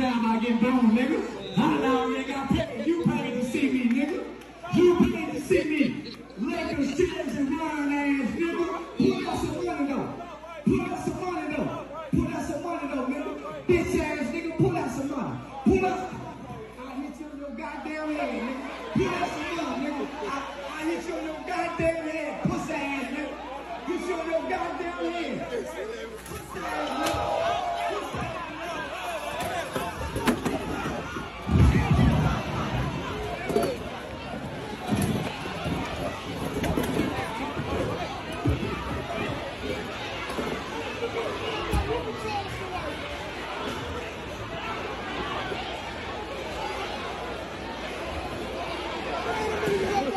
down, I get blown, nigga. Hundred dollars, nigga, I paid. You paid to see me, nigga. You paid to see me. Lakers, Jazz, and Ryan ass, nigga. Put out some money, though. Put out some money, though. Put out some money, though, nigga. Bitch ass, nigga, pull out some money. Pull out. I hit you on your goddamn head, nigga. Pull out some money, nigga. I, I hit you on your goddamn head, pussy ass, nigga. Hit you on your goddamn head. Pussy ass, nigga.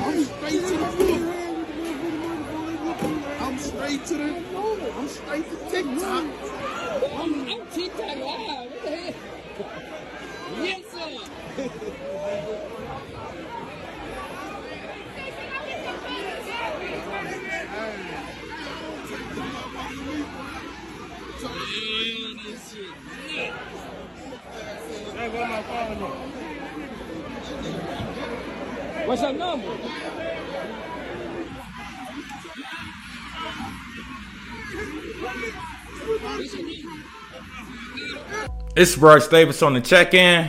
I'm straight to the I'm straight to the I'm straight to TikTok. I'm, I'm TikTok live. What the hell? Yes, sir. What's your number? It's Brice Davis on the check-in,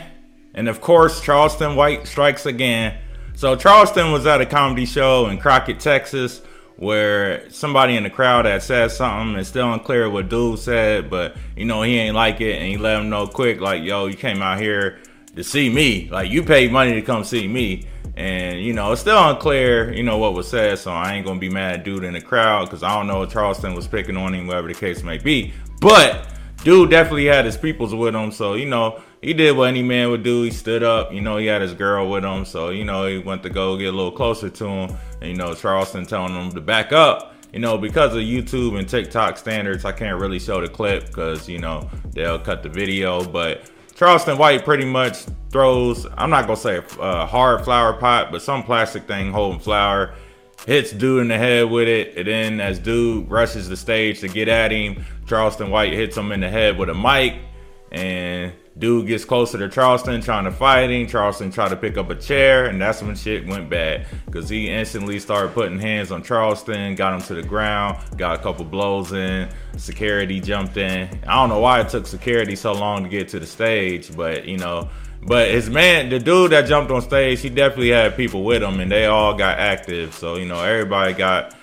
and of course Charleston White strikes again. So Charleston was at a comedy show in Crockett, Texas, where somebody in the crowd had said something. It's still unclear what dude said, but you know he ain't like it, and he let him know quick, like, "Yo, you came out here to see me. Like you paid money to come see me." And you know it's still unclear, you know what was said. So I ain't gonna be mad dude in the crowd because I don't know if Charleston was picking on him, whatever the case may be. But dude definitely had his peoples with him. So, you know, he did what any man would do. He stood up. You know, he had his girl with him. So, you know, he went to go get a little closer to him. And, you know, Charleston telling him to back up. You know, because of YouTube and TikTok standards, I can't really show the clip because, you know, they'll cut the video. But Charleston White pretty much throws, I'm not going to say a hard flower pot, but some plastic thing holding flour hits dude in the head with it, and then as dude rushes the stage to get at him, Charleston White hits him in the head with a mic, and dude gets closer to Charleston trying to fight him. Charleston tried to pick up a chair, and that's when shit went bad because he instantly started putting hands on Charleston, got him to the ground, got a couple blows in. Security jumped in. I don't know why it took security so long to get to the stage, but you know. But his man, the dude that jumped on stage, he definitely had people with him, and they all got active. So you know, everybody got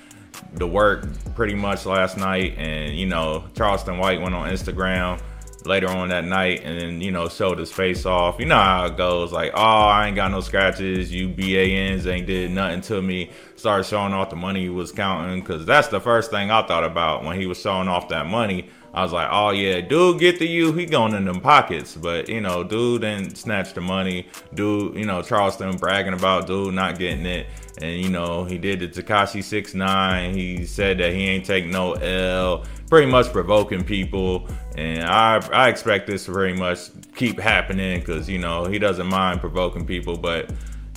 the work pretty much last night, and you know, Charleston White went on Instagram later on that night, and then you know, showed his face off. You know how it goes, like, oh, I ain't got no scratches. You BANs ain't did nothing to me. Started showing off the money he was counting, cause that's the first thing I thought about when he was showing off that money. I was like, oh yeah, dude, get to you. He going in them pockets. But, you know, dude didn't snatch the money. Dude, you know, Charleston bragging about dude not getting it. And, you know, he did the Tekashi 6 9 He said that he ain't take no L. Pretty much provoking people. And I, I expect this to very much keep happening because, you know, he doesn't mind provoking people. But,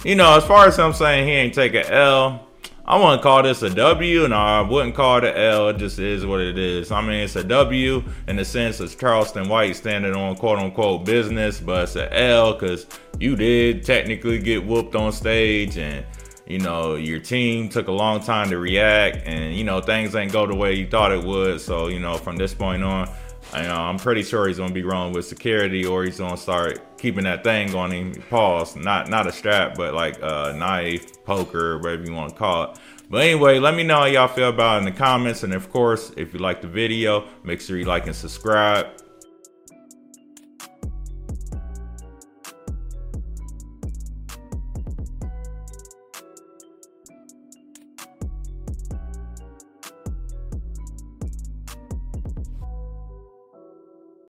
you know, as far as I'm saying he ain't take an L, I wouldn't call this a W, and I wouldn't call it an L. It just is what it is. I mean, it's a W in the sense of Charleston White standing on quote unquote business, but it's an L because you did technically get whooped on stage, and you know your team took a long time to react, and you know things ain't go the way you thought it would. So you know from this point on, I know I'm pretty sure he's gonna be wrong with security, or he's gonna start keeping that thing on him. Pause. Not not a strap, but like a knife, poker, whatever you want to call it. But anyway, let me know how y'all feel about it in the comments, and of course, if you like the video, make sure you like and subscribe.